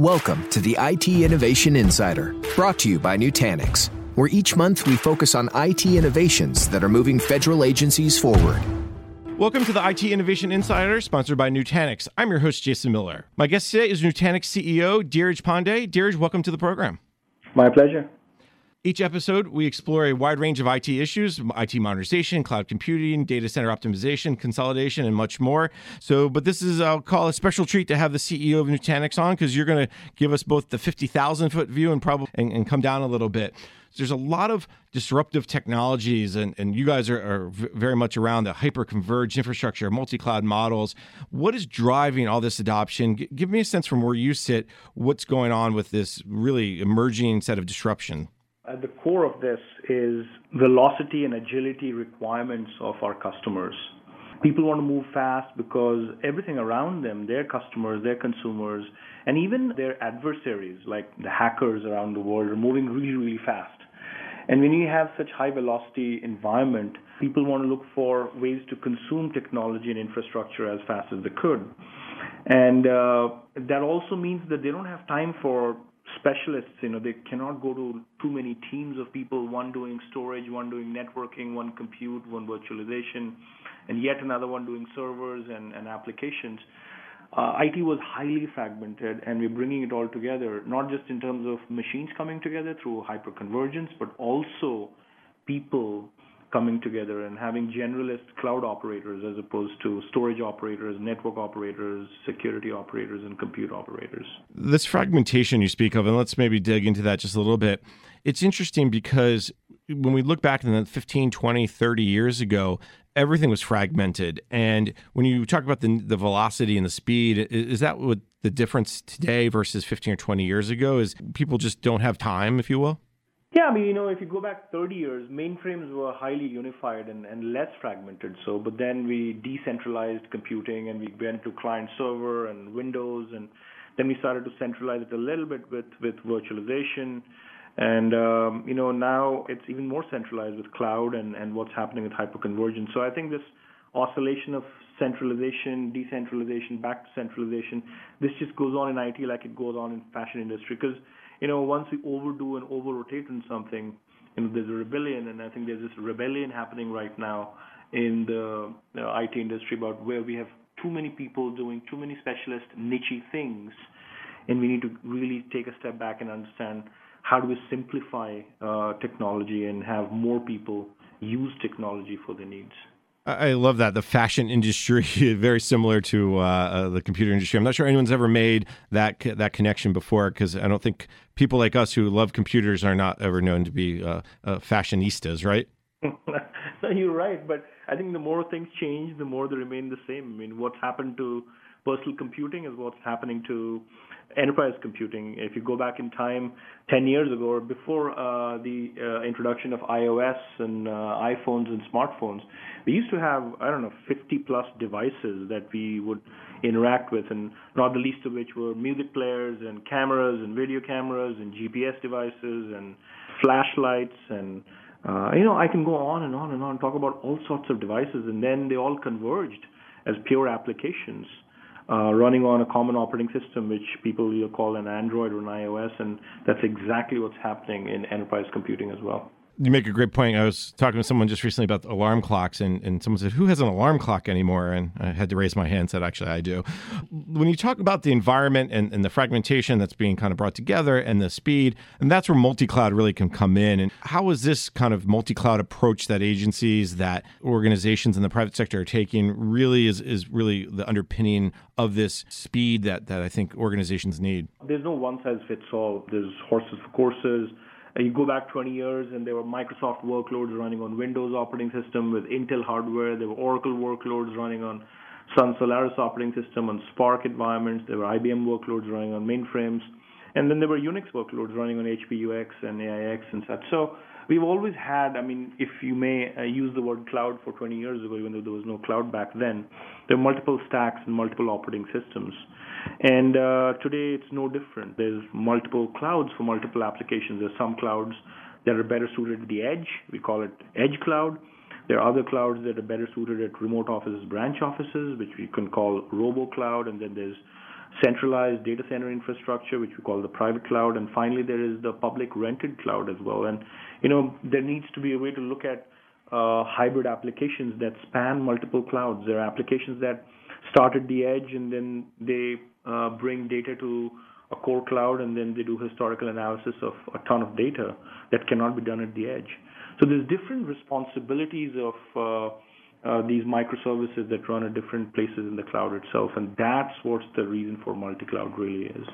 Welcome to the IT Innovation Insider, brought to you by Nutanix, where each month we focus on IT innovations that are moving federal agencies forward. Welcome to the IT Innovation Insider, sponsored by Nutanix. I'm your host, Jason Miller. My guest today is Nutanix CEO Dheeraj Pandey. Dheeraj, welcome to the program. My pleasure. Each episode, we explore a wide range of IT issues IT modernization, cloud computing, data center optimization, consolidation, and much more. So, but this is, I'll call a special treat to have the CEO of Nutanix on because you're going to give us both the 50,000 foot view and probably and, and, come down a little bit. there's a lot of disruptive technologies, and, and you guys are, are very much around the hyper converged infrastructure, multi cloud models. What is driving all this adoption? G- give me a sense from where you sit, what's going on with this really emerging set of disruption? At the core of this is velocity and agility requirements of our customers. People want to move fast because everything around them, their customers, their consumers, and even their adversaries, like the hackers around the world, are moving really, really fast. And when you have such high velocity environment, people want to look for ways to consume technology and infrastructure as fast as they could. And uh, that also means that they don't have time for specialists, you know, they cannot go to too many teams of people, one doing storage, one doing networking, one compute, one virtualization, and yet another one doing servers and, and applications. Uh, IT was highly fragmented, and we're bringing it all together, not just in terms of machines coming together through hyperconvergence, but also people coming together and having generalist cloud operators as opposed to storage operators, network operators, security operators, and compute operators. This fragmentation you speak of, and let's maybe dig into that just a little bit. It's interesting because when we look back in the 15, 20, 30 years ago, everything was fragmented. And when you talk about the, the velocity and the speed, is that what the difference today versus 15 or 20 years ago is people just don't have time, if you will? Yeah, I mean, you know, if you go back 30 years, mainframes were highly unified and, and less fragmented. So, but then we decentralized computing and we went to client server and Windows, and then we started to centralize it a little bit with with virtualization, and um, you know now it's even more centralized with cloud and and what's happening with hyperconvergence. So I think this oscillation of centralization, decentralization, back to centralization, this just goes on in IT like it goes on in fashion industry because you know, once we overdo and over rotate in something, you know, there's a rebellion, and I think there's this rebellion happening right now in the IT industry about where we have too many people doing too many specialist niche things, and we need to really take a step back and understand how do we simplify uh, technology and have more people use technology for their needs. I love that the fashion industry, very similar to uh, uh, the computer industry. I'm not sure anyone's ever made that that connection before because I don't think people like us who love computers are not ever known to be uh, uh, fashionistas, right? no, you're right, but I think the more things change, the more they remain the same. I mean, what's happened to personal computing is what's happening to enterprise computing. If you go back in time, 10 years ago or before uh, the uh, introduction of iOS and uh, iPhones and smartphones, we used to have, I don't know, 50 plus devices that we would interact with, and not the least of which were music players and cameras and video cameras and GPS devices and flashlights and uh, you know, I can go on and on and on, talk about all sorts of devices, and then they all converged as pure applications uh, running on a common operating system, which people you call an Android or an iOS, and that's exactly what's happening in enterprise computing as well you make a great point. I was talking to someone just recently about alarm clocks, and, and someone said, Who has an alarm clock anymore? And I had to raise my hand and said, Actually, I do. When you talk about the environment and, and the fragmentation that's being kind of brought together and the speed, and that's where multi cloud really can come in. And how is this kind of multi cloud approach that agencies, that organizations in the private sector are taking really is, is really the underpinning of this speed that, that I think organizations need? There's no one size fits all. There's horses for courses you go back 20 years and there were Microsoft workloads running on Windows operating system with Intel hardware. There were Oracle workloads running on Sun Solaris operating system on SPARC environments. There were IBM workloads running on mainframes. And then there were Unix workloads running on HP UX and AIX and such. So we've always had, I mean, if you may uh, use the word cloud for 20 years ago, even though there was no cloud back then, there were multiple stacks and multiple operating systems. And uh, today it's no different. There's multiple clouds for multiple applications. There's some clouds that are better suited at the edge. We call it edge cloud. There are other clouds that are better suited at remote offices, branch offices, which we can call robo cloud. And then there's centralized data center infrastructure, which we call the private cloud, and finally there is the public rented cloud as well. And you know there needs to be a way to look at uh, hybrid applications that span multiple clouds. There are applications that start at the edge and then they uh, bring data to a core cloud and then they do historical analysis of a ton of data that cannot be done at the edge. So there's different responsibilities of uh, uh, these microservices that run at different places in the cloud itself, and that's what the reason for multi-cloud really is.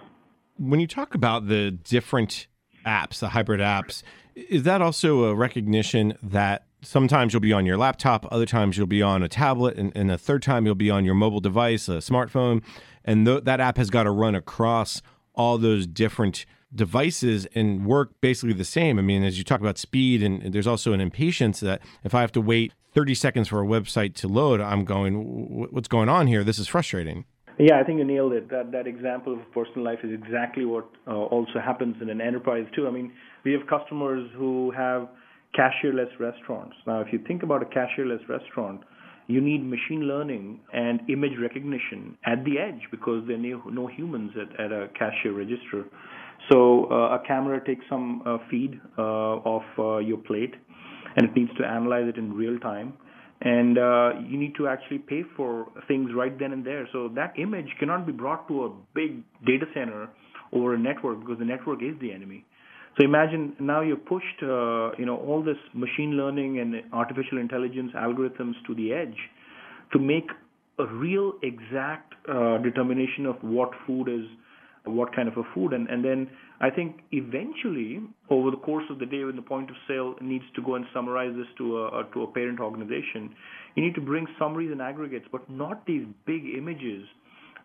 When you talk about the different apps, the hybrid apps, is that also a recognition that sometimes you'll be on your laptop, other times you'll be on a tablet, and, and a third time you'll be on your mobile device, a smartphone, and th- that app has got to run across all those different devices and work basically the same. I mean, as you talk about speed, and there's also an impatience that if I have to wait 30 seconds for a website to load, I'm going, what's going on here? This is frustrating. Yeah, I think you nailed it. That that example of personal life is exactly what uh, also happens in an enterprise too. I mean, we have customers who have cashierless restaurants. Now, if you think about a cashierless restaurant, you need machine learning and image recognition at the edge because there are no humans at, at a cashier register. So uh, a camera takes some uh, feed uh, of uh, your plate and it needs to analyze it in real time. And uh, you need to actually pay for things right then and there. So that image cannot be brought to a big data center over a network because the network is the enemy. So imagine now you've pushed, uh, you know, all this machine learning and artificial intelligence algorithms to the edge to make a real exact uh, determination of what food is, what kind of a food, and and then I think eventually over the course of the day, when the point of sale needs to go and summarize this to a to a parent organization, you need to bring summaries and aggregates, but not these big images,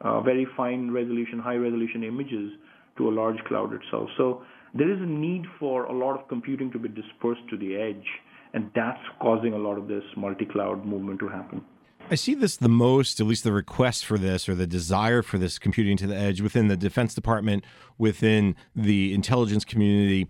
uh, very fine resolution, high resolution images to a large cloud itself. So there is a need for a lot of computing to be dispersed to the edge, and that's causing a lot of this multi-cloud movement to happen. I see this the most, at least the request for this or the desire for this computing to the edge within the Defense Department, within the intelligence community.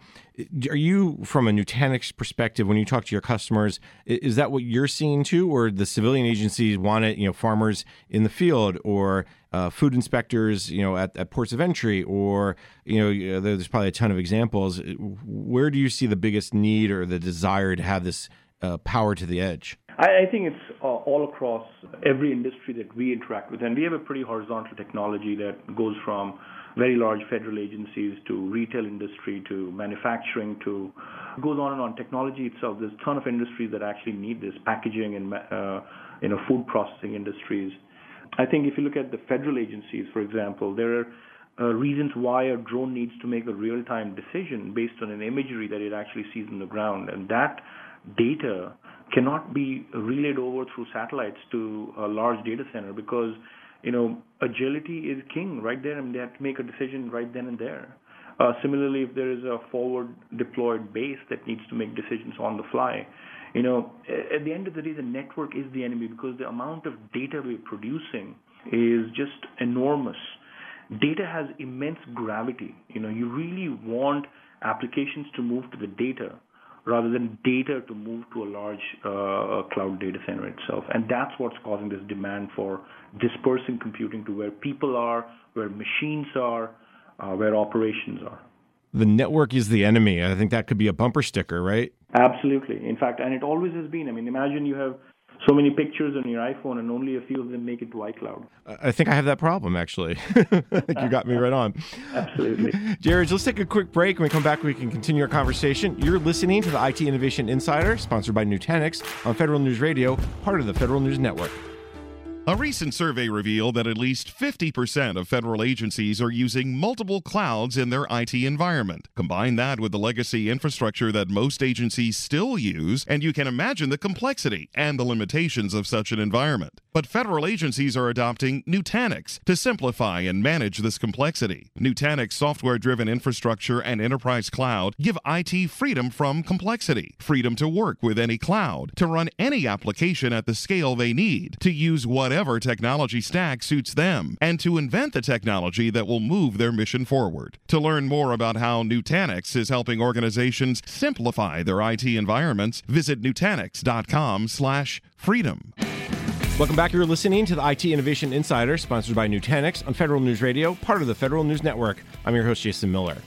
Are you, from a Nutanix perspective, when you talk to your customers, is that what you're seeing too, or the civilian agencies want it? You know, farmers in the field, or uh, food inspectors, you know, at, at ports of entry, or you know, there's probably a ton of examples. Where do you see the biggest need or the desire to have this uh, power to the edge? I, think it's uh, all across every industry that we interact with, and we have a pretty horizontal technology that goes from very large federal agencies to retail industry to manufacturing to goes on and on. Technology itself, there's a ton of industries that actually need this, packaging and uh, you know food processing industries. I think if you look at the federal agencies, for example, there are uh, reasons why a drone needs to make a real-time decision based on an imagery that it actually sees on the ground, and that data cannot be relayed over through satellites to a large data center because you know agility is king right there and they have to make a decision right then and there. Uh, similarly, if there is a forward deployed base that needs to make decisions on the fly, you know, at the end of the day, the network is the enemy because the amount of data we're producing is just enormous. Data has immense gravity. You know, you really want applications to move to the data rather than data to move to a large uh, cloud data center itself. And that's what's causing this demand for dispersing computing to where people are, where machines are, uh, where operations are. The network is the enemy. I think that could be a bumper sticker, right? Absolutely. In fact, and it always has been. I mean, imagine you have so many pictures on your iPhone and only a few of them make it to iCloud. I think I have that problem actually. you got me right on. Absolutely. Dheeraj, let's take a quick break. When we come back, we can continue our conversation. You're listening to the IT Innovation Insider, sponsored by Nutanix on Federal News Radio, part of the Federal News Network. A recent survey revealed that at least 50% of federal agencies are using multiple clouds in their IT environment. Combine that with the legacy infrastructure that most agencies still use, and you can imagine the complexity and the limitations of such an environment. But federal agencies are adopting Nutanix to simplify and manage this complexity. Nutanix software driven infrastructure and enterprise cloud give IT freedom from complexity, freedom to work with any cloud, to run any application at the scale they need, to use whatever technology stack suits them and to invent the technology that will move their mission forward. To learn more about how Nutanix is helping organizations simplify their IT environments, visit nutanix.com/freedom. Welcome back. You're listening to the IT Innovation Insider, sponsored by Nutanix on Federal News Radio, part of the Federal News Network. I'm your host, Jason Miller.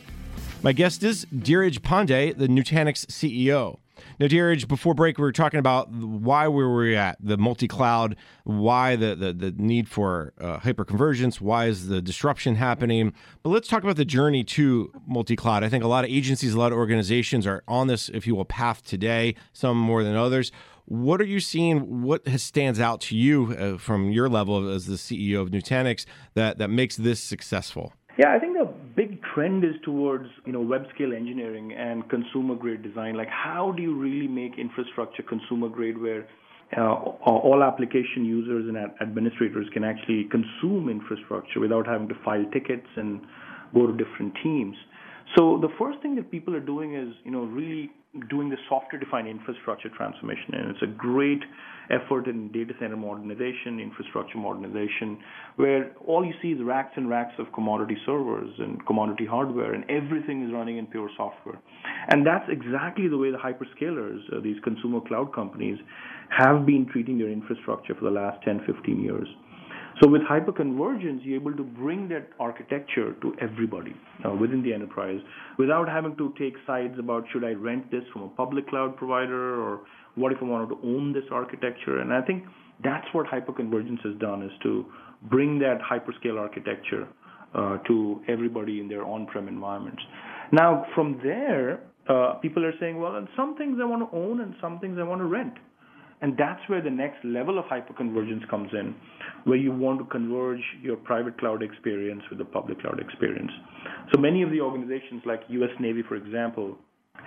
My guest is Dheeraj Pandey, the Nutanix CEO. Now, Dheeraj, before break, we were talking about why we were at, the multi-cloud, why the, the, the need for uh, hyperconvergence, why is the disruption happening. But let's talk about the journey to multi-cloud. I think a lot of agencies, a lot of organizations are on this, if you will, path today, some more than others. What are you seeing? What has, stands out to you uh, from your level as the CEO of Nutanix that, that makes this successful? Yeah, I think the big trend is towards you know web scale engineering and consumer grade design. Like, how do you really make infrastructure consumer grade where uh, all application users and administrators can actually consume infrastructure without having to file tickets and go to different teams? So the first thing that people are doing is, you know, really doing the software-defined infrastructure transformation, and it's a great effort in data center modernization, infrastructure modernization, where all you see is racks and racks of commodity servers and commodity hardware, and everything is running in pure software. And that's exactly the way the hyperscalers, uh, these consumer cloud companies, have been treating their infrastructure for the last 10, 15 years. So with hyperconvergence, you're able to bring that architecture to everybody uh, within the enterprise without having to take sides about should I rent this from a public cloud provider or what if I wanted to own this architecture. And I think that's what hyperconvergence has done is to bring that hyperscale architecture uh, to everybody in their on-prem environments. Now from there, uh, people are saying, well, and some things I want to own and some things I want to rent. And that's where the next level of hyperconvergence comes in, where you want to converge your private cloud experience with the public cloud experience. So many of the organizations like US Navy, for example,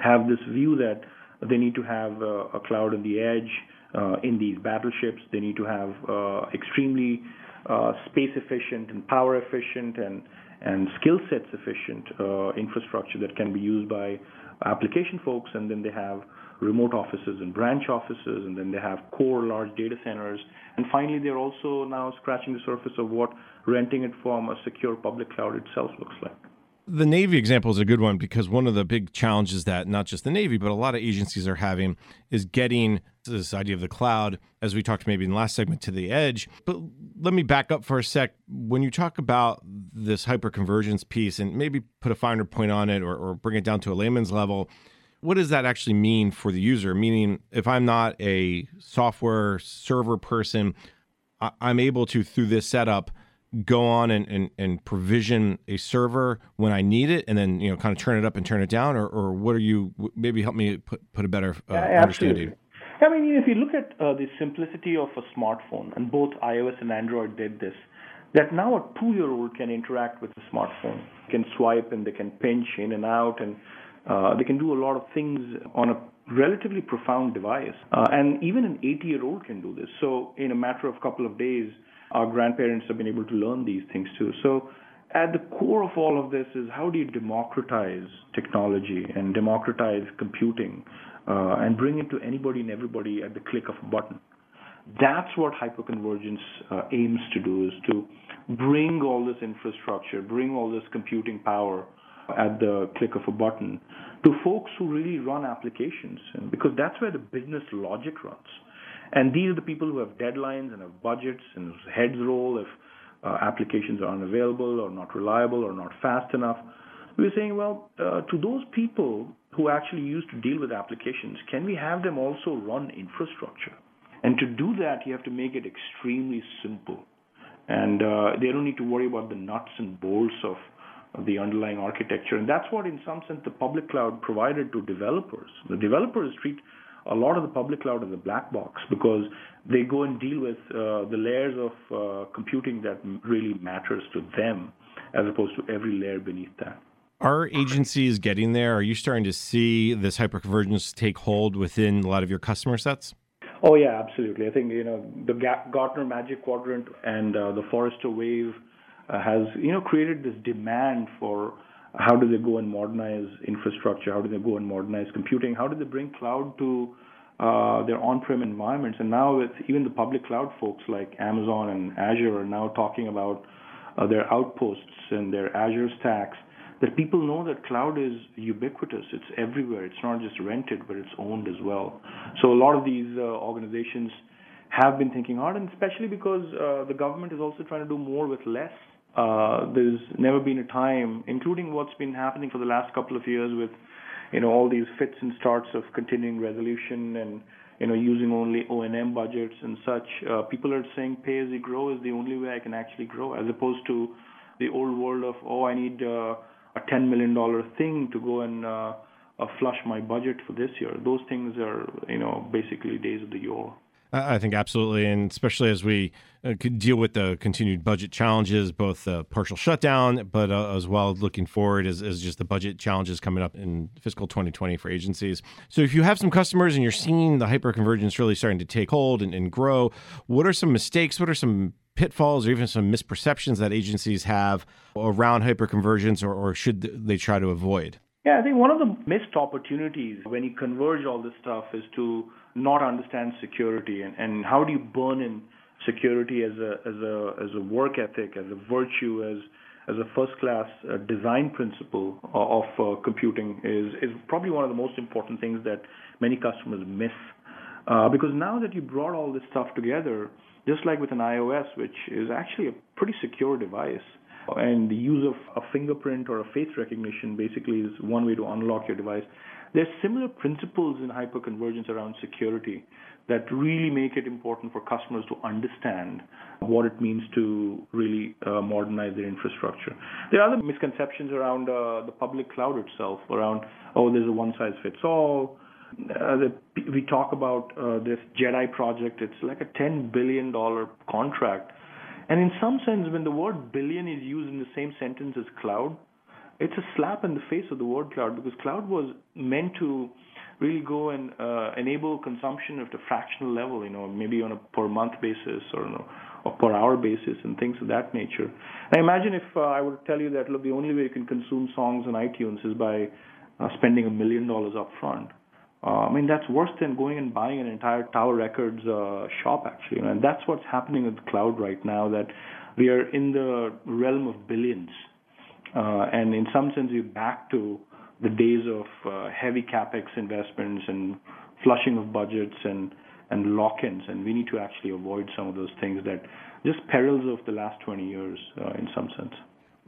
have this view that they need to have uh, a cloud on the edge uh, in these battleships. They need to have uh, extremely uh, space efficient and power efficient and and skill set sufficient uh, infrastructure that can be used by application folks, and then they have remote offices and branch offices, and then they have core large data centers. And finally, they're also now scratching the surface of what renting it from a secure public cloud itself looks like. The Navy example is a good one because one of the big challenges that not just the Navy, but a lot of agencies are having is getting this idea of the cloud, as we talked maybe in the last segment, to the edge. But let me back up for a sec. When you talk about this hyperconvergence piece and maybe put a finer point on it or, or bring it down to a layman's level, what does that actually mean for the user? Meaning, if I'm not a software server person, I- am able to, through this setup, go on and, and, and provision a server when I need it and then, you know, kind of turn it up and turn it down? Or, or what are you, maybe help me put, put a better uh, understanding? I mean, if you look at uh, the simplicity of a smartphone, and both iOS and Android did this, that now a two year old can interact with a smartphone, can swipe and they can pinch in and out and uh, they can do a lot of things on a relatively profound device. Uh, and even an 80 year old can do this. So, in a matter of a couple of days, our grandparents have been able to learn these things too. So, at the core of all of this is how do you democratize technology and democratize computing uh, and bring it to anybody and everybody at the click of a button? That's what hyperconvergence uh, aims to do is to bring all this infrastructure, bring all this computing power at the click of a button to folks who really run applications because that's where the business logic runs. And these are the people who have deadlines and have budgets and heads roll if uh, applications are unavailable or not reliable or not fast enough. We're saying, well, uh, to those people who actually used to deal with applications, can we have them also run infrastructure? And to do that, you have to make it extremely simple. And uh, they don't need to worry about the nuts and bolts of the underlying architecture. And that's what, in some sense, the public cloud provided to developers. The developers treat a lot of the public cloud as a black box because they go and deal with uh, the layers of uh, computing that really matters to them as opposed to every layer beneath that. Are agencies getting there? Are you starting to see this hyperconvergence take hold within a lot of your customer sets? Oh yeah, absolutely. I think you know the Gartner Magic Quadrant and uh, the Forrester Wave has you know created this demand for how do they go and modernize infrastructure? How do they go and modernize computing? How do they bring cloud to uh, their on-prem environments? And now with even the public cloud folks like Amazon and Azure are now talking about uh, their outposts and their Azure stacks. That people know that cloud is ubiquitous. It's everywhere. It's not just rented, but it's owned as well. So a lot of these uh, organizations have been thinking hard, and especially because uh, the government is also trying to do more with less. Uh, there's never been a time, including what's been happening for the last couple of years with, you know, all these fits and starts of continuing resolution and you know, using only O&M budgets and such. Uh, people are saying pay as you grow is the only way I can actually grow, as opposed to the old world of oh, I need uh, a ten million dollar thing to go and uh, uh, flush my budget for this year. Those things are you know basically days of the yore. I think absolutely, and especially as we uh, could deal with the continued budget challenges, both the partial shutdown, but uh, as well looking forward as, as just the budget challenges coming up in fiscal 2020 for agencies. So, if you have some customers and you're seeing the hyperconvergence really starting to take hold and, and grow, what are some mistakes? What are some pitfalls or even some misperceptions that agencies have around hyperconvergence, or, or should they try to avoid? Yeah, I think one of the missed opportunities when you converge all this stuff is to not understand security and, and how do you burn in security as a as a as a work ethic, as a virtue, as as a first class uh, design principle of uh, computing is is probably one of the most important things that many customers miss. Uh, because now that you brought all this stuff together, just like with an iOS, which is actually a pretty secure device, and the use of a fingerprint or a face recognition basically is one way to unlock your device. There's similar principles in hyperconvergence around security that really make it important for customers to understand what it means to really uh, modernize their infrastructure. There are other misconceptions around uh, the public cloud itself, around, oh, there's a one size fits all. Uh, the, we talk about uh, this JEDI project, it's like a $10 billion contract. And in some sense, when the word billion is used in the same sentence as cloud, it's a slap in the face of the word cloud because cloud was meant to really go and uh, enable consumption at a fractional level, you know, maybe on a per month basis or, you know, or per hour basis and things of that nature. I imagine if uh, I were to tell you that, look, the only way you can consume songs on iTunes is by uh, spending a million dollars up front. Uh, I mean, that's worse than going and buying an entire Tower Records uh, shop, actually. And that's what's happening with cloud right now, that we are in the realm of billions. Uh, and in some sense, we're back to the days of uh, heavy capex investments and flushing of budgets and and lock-ins, and we need to actually avoid some of those things that just perils of the last 20 years uh, in some sense.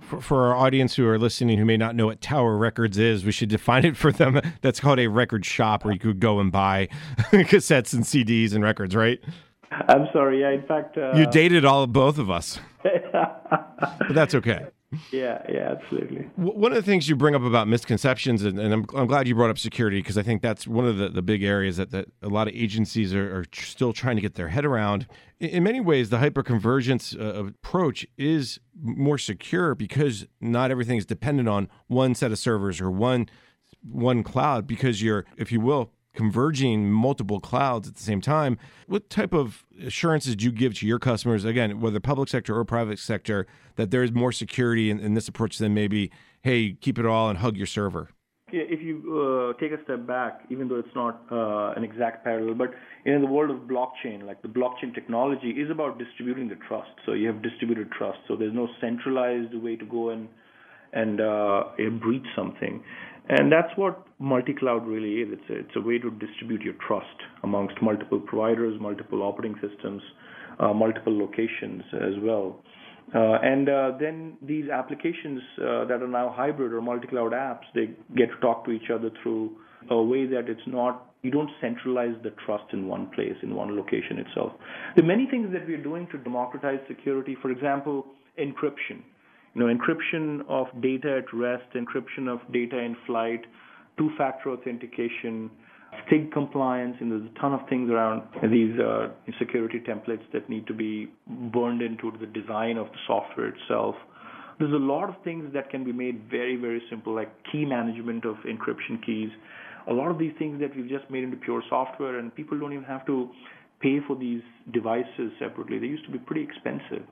For, for, our audience who are listening who may not know what Tower Records is, we should define it for them. That's called a record shop where you could go and buy cassettes and CDs and records, right? I'm sorry. Yeah, in fact, uh... you dated all of both of us, but that's okay yeah, yeah, absolutely. One of the things you bring up about misconceptions, and, and I'm, I'm glad you brought up security because I think that's one of the, the big areas that, that a lot of agencies are, are still trying to get their head around. In, in many ways, the hyperconvergence uh, approach is more secure because not everything is dependent on one set of servers or one one cloud because you're, if you will, converging multiple clouds at the same time. What type of assurances do you give to your customers, again, whether public sector or private sector, that there is more security in, in this approach than maybe, hey, keep it all and hug your server? If you uh, take a step back, even though it's not uh, an exact parallel, but in the world of blockchain, like the blockchain technology is about distributing the trust. So you have distributed trust. So there's no centralized way to go and and uh, breach something. And that's what multi-cloud really is. It's a, it's a way to distribute your trust amongst multiple providers, multiple operating systems, uh, multiple locations as well. Uh, and uh, then these applications uh, that are now hybrid or multi-cloud apps, they get to talk to each other through a way that it's not you don't centralize the trust in one place, in one location itself. There are many things that we're doing to democratize security. For example, encryption you know, encryption of data at rest, encryption of data in flight, two-factor authentication, STIG compliance, and there's a ton of things around these uh, security templates that need to be burned into the design of the software itself. There's a lot of things that can be made very, very simple, like key management of encryption keys. A lot of these things that we've just made into pure software, and people don't even have to pay for these devices separately. They used to be pretty expensive.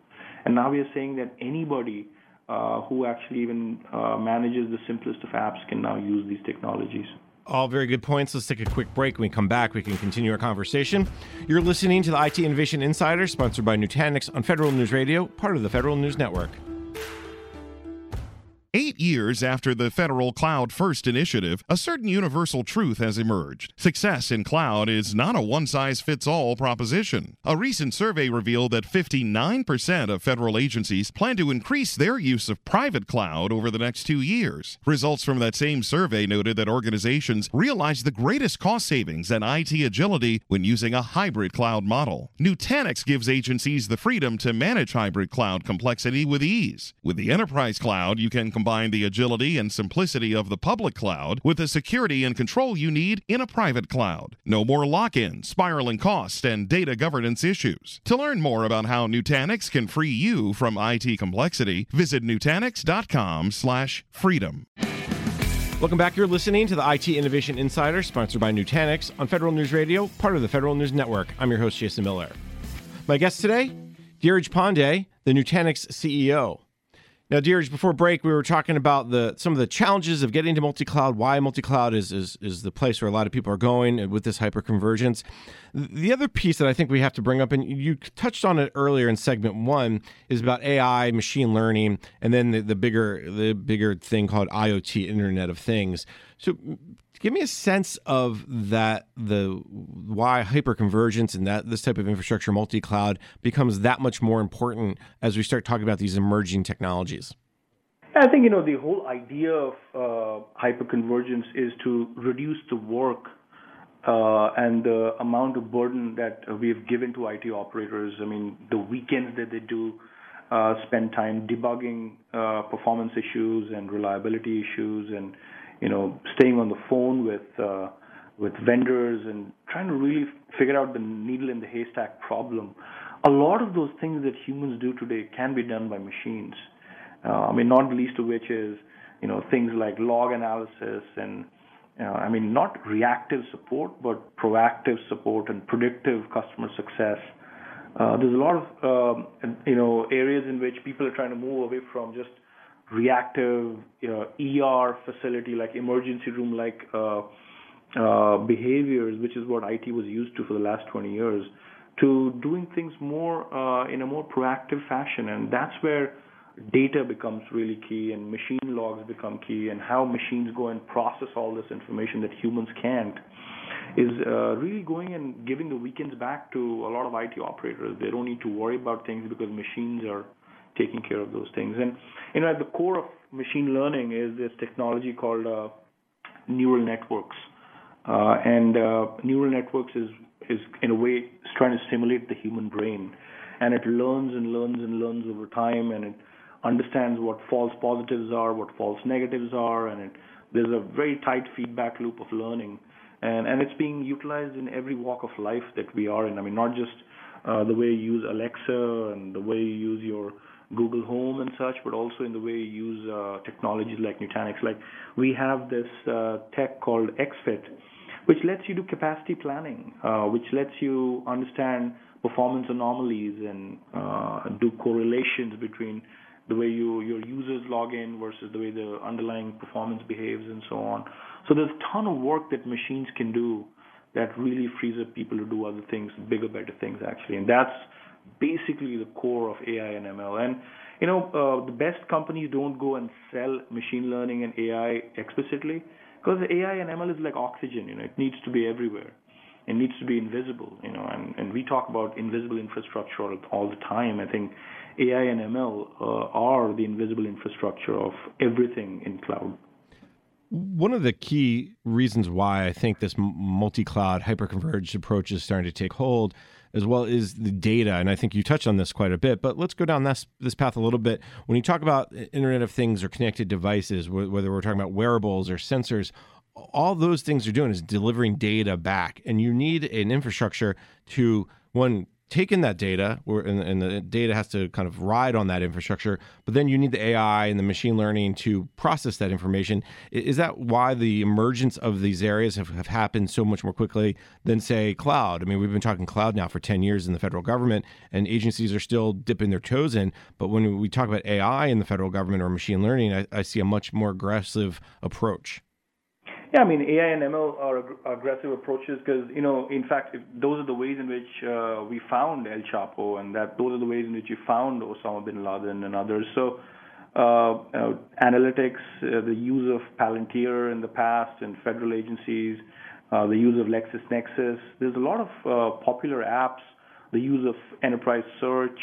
And now we are saying that anybody uh, who actually even uh, manages the simplest of apps can now use these technologies. All very good points. Let's take a quick break. When we come back, we can continue our conversation. You're listening to the IT Innovation Insider, sponsored by Nutanix on Federal News Radio, part of the Federal News Network. Eight years after the federal Cloud First initiative, a certain universal truth has emerged. Success in cloud is not a one size fits all proposition. A recent survey revealed that 59% of federal agencies plan to increase their use of private cloud over the next two years. Results from that same survey noted that organizations realize the greatest cost savings and IT agility when using a hybrid cloud model. Nutanix gives agencies the freedom to manage hybrid cloud complexity with ease. With the enterprise cloud, you can combine the agility and simplicity of the public cloud with the security and control you need in a private cloud. No more lock in, spiraling costs, and data governance issues. To learn more about how Nutanix can free you from IT complexity, visit Nutanix.com slash freedom. Welcome back. You're listening to the IT Innovation Insider, sponsored by Nutanix on Federal News Radio, part of the Federal News Network. I'm your host, Jason Miller. My guest today, Dheeraj Pandey, the Nutanix CEO. Now, Dheeraj, before break, we were talking about the some of the challenges of getting to multi-cloud. Why multi-cloud is, is is the place where a lot of people are going with this hyperconvergence. The other piece that I think we have to bring up, and you touched on it earlier in segment one, is about AI, machine learning, and then the, the bigger the bigger thing called IoT, Internet of Things. So, give me a sense of that the why hyperconvergence and that this type of infrastructure multi-cloud becomes that much more important as we start talking about these emerging technologies i think you know the whole idea of uh, hyperconvergence is to reduce the work uh, and the amount of burden that we have given to IT operators. I mean, the weekends that they do uh, spend time debugging uh, performance issues and reliability issues and you know, staying on the phone with uh, with vendors and trying to really figure out the needle in the haystack problem. A lot of those things that humans do today can be done by machines. Uh, I mean, not least of which is, you know, things like log analysis and, uh, I mean, not reactive support, but proactive support and predictive customer success. Uh, there's a lot of, um, you know, areas in which people are trying to move away from just reactive ER facility like emergency room like uh, uh, behaviors, which is what IT was used to for the last 20 years, to doing things more uh, in a more proactive fashion, and that's where data becomes really key and machine logs become key and how machines go and process all this information that humans can't is really going and giving the weekends back to a lot of IT operators. They don't need to worry about things because machines are taking care of those things. And you know, at the core of machine learning is this technology called uh, neural networks. Uh, and uh, neural networks is is in a way trying to simulate the human brain, and it learns and learns and learns over time, and it understands what false positives are, what false negatives are, and it, there's a very tight feedback loop of learning, and and it's being utilized in every walk of life that we are in. I mean, not just uh, the way you use Alexa and the way you use your Google Home and such, but also in the way you use uh, technologies like Nutanix. Like we have this uh, tech called XFit, which lets you do capacity planning, uh, which lets you understand performance anomalies and uh, do correlations between the way you, your users log in versus the way the underlying performance behaves and so on. So there's a ton of work that machines can do that really frees up people to do other things, bigger, better things actually. And that's basically the core of AI and ML. And you know, uh, the best companies don't go and sell machine learning and AI explicitly because AI and ML is like oxygen. You know, it needs to be everywhere. It needs to be invisible. You know, and, and we talk about invisible infrastructure all, the time. I think AI and ML uh, are the invisible infrastructure of everything in cloud. One of the key reasons why I think this multi-cloud hyperconverged approach is starting to take hold as well as the data. And I think you touched on this quite a bit, but let's go down this, this path a little bit. When you talk about Internet of Things or connected devices, whether we're talking about wearables or sensors, all those things are doing is delivering data back. And you need an infrastructure to, one, take in that data, and, and, the data has to kind of ride on that infrastructure. But then you need the AI and the machine learning to process that information. Is that why the emergence of these areas have, have happened so much more quickly than, say, cloud? I mean, we've been talking cloud now for 10 years in the federal government, and agencies are still dipping their toes in. But when we talk about AI in the federal government or machine learning, I, I see a much more aggressive approach. Yeah, I mean, AI and ML are ag- aggressive approaches because, you know, in fact, those are the ways in which uh, we found El Chapo, and that those are the ways in which we found Osama bin Laden and others. So, uh, uh, analytics, uh, the use of Palantir in the past in federal agencies, uh, the use of LexisNexis. There's a lot of uh, popular apps, the use of enterprise search,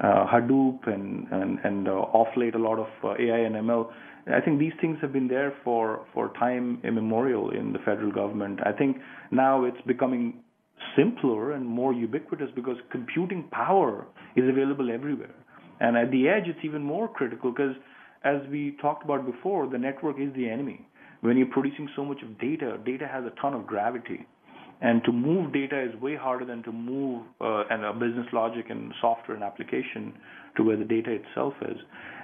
Hadoop, and and, and off late a lot of AI and ML. I think these things have been there for, for time immemorial in the federal government. I think now it's becoming simpler and more ubiquitous because computing power is available everywhere. And at the edge, it's even more critical because, as we talked about before, the network is the enemy. When you're producing so much of data, data has a ton of gravity. And to move data is way harder than to move uh, and a business logic and software and application to where the data itself is.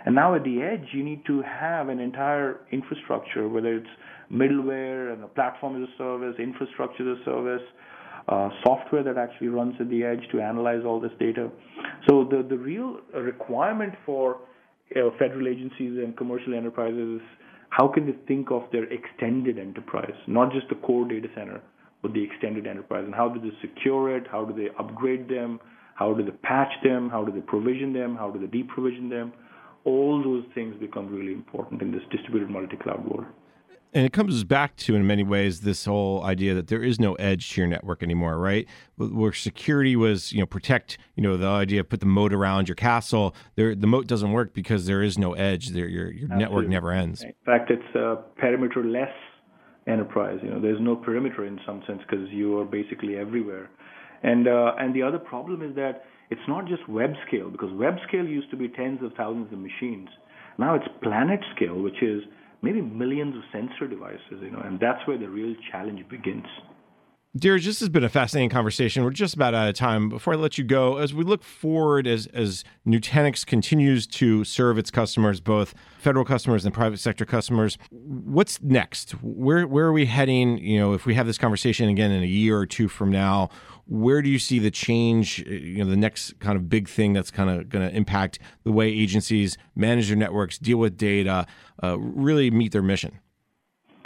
And now at the edge, you need to have an entire infrastructure, whether it's middleware and a platform as a service, infrastructure as a service, uh, software that actually runs at the edge to analyze all this data. So the, the real requirement for uh, federal agencies and commercial enterprises is how can they think of their extended enterprise, not just the core data center, but the extended enterprise, and how do they secure it, how do they upgrade them, how do they patch them, how do they provision them, how do they deprovision them. All those things become really important in this distributed multi-cloud world. And it comes back to, in many ways, this whole idea that there is no edge to your network anymore, right? Where security was, you know, protect, you know, the idea of put the moat around your castle. There, the moat doesn't work because there is no edge. There, your your network never ends. In fact, it's uh, a perimeter-less enterprise. You know, there's no perimeter in some sense because you are basically everywhere. And uh, and the other problem is that it's not just web scale because web scale used to be tens of thousands of machines. Now it's planet scale, which is maybe millions of sensor devices, you know, and that's where the real challenge begins. Dheeraj, this has been a fascinating conversation. We're just about out of time. Before I let you go, as we look forward, as as Nutanix continues to serve its customers, both federal customers and private sector customers, what's next? Where where are we heading? You know, if we have this conversation again in a year or two from now, where do you see the change? You know, the next kind of big thing that's kind of going to impact the way agencies manage their networks, deal with data, uh, really meet their mission.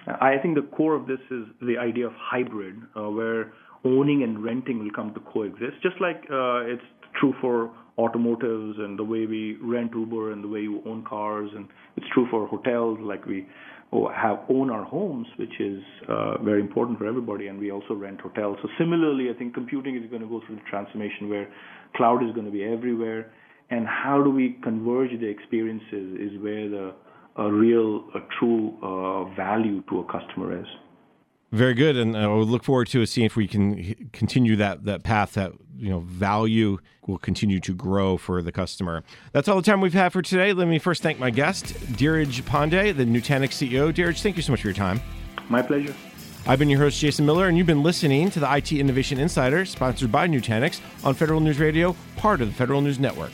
I think the core of this is the idea of hybrid, uh, where owning and renting will come to coexist, just like uh, it's true for automotives and the way we rent Uber and the way you own cars, and it's true for hotels, like we have own our homes, which is uh, very important for everybody, and we also rent hotels. So similarly, I think computing is going to go through the transformation where cloud is going to be everywhere, and how do we converge the experiences is where the a real, a true uh, value to a customer is. Very good, and I would look forward to seeing if we can continue that that path. That you know, value will continue to grow for the customer. That's all the time we've had for today. Let me first thank my guest, Dheeraj Pandey, the Nutanix CEO. Dheeraj, thank you so much for your time. My pleasure. I've been your host, Jason Miller, and you've been listening to the IT Innovation Insider, sponsored by Nutanix on Federal News Radio, part of the Federal News Network.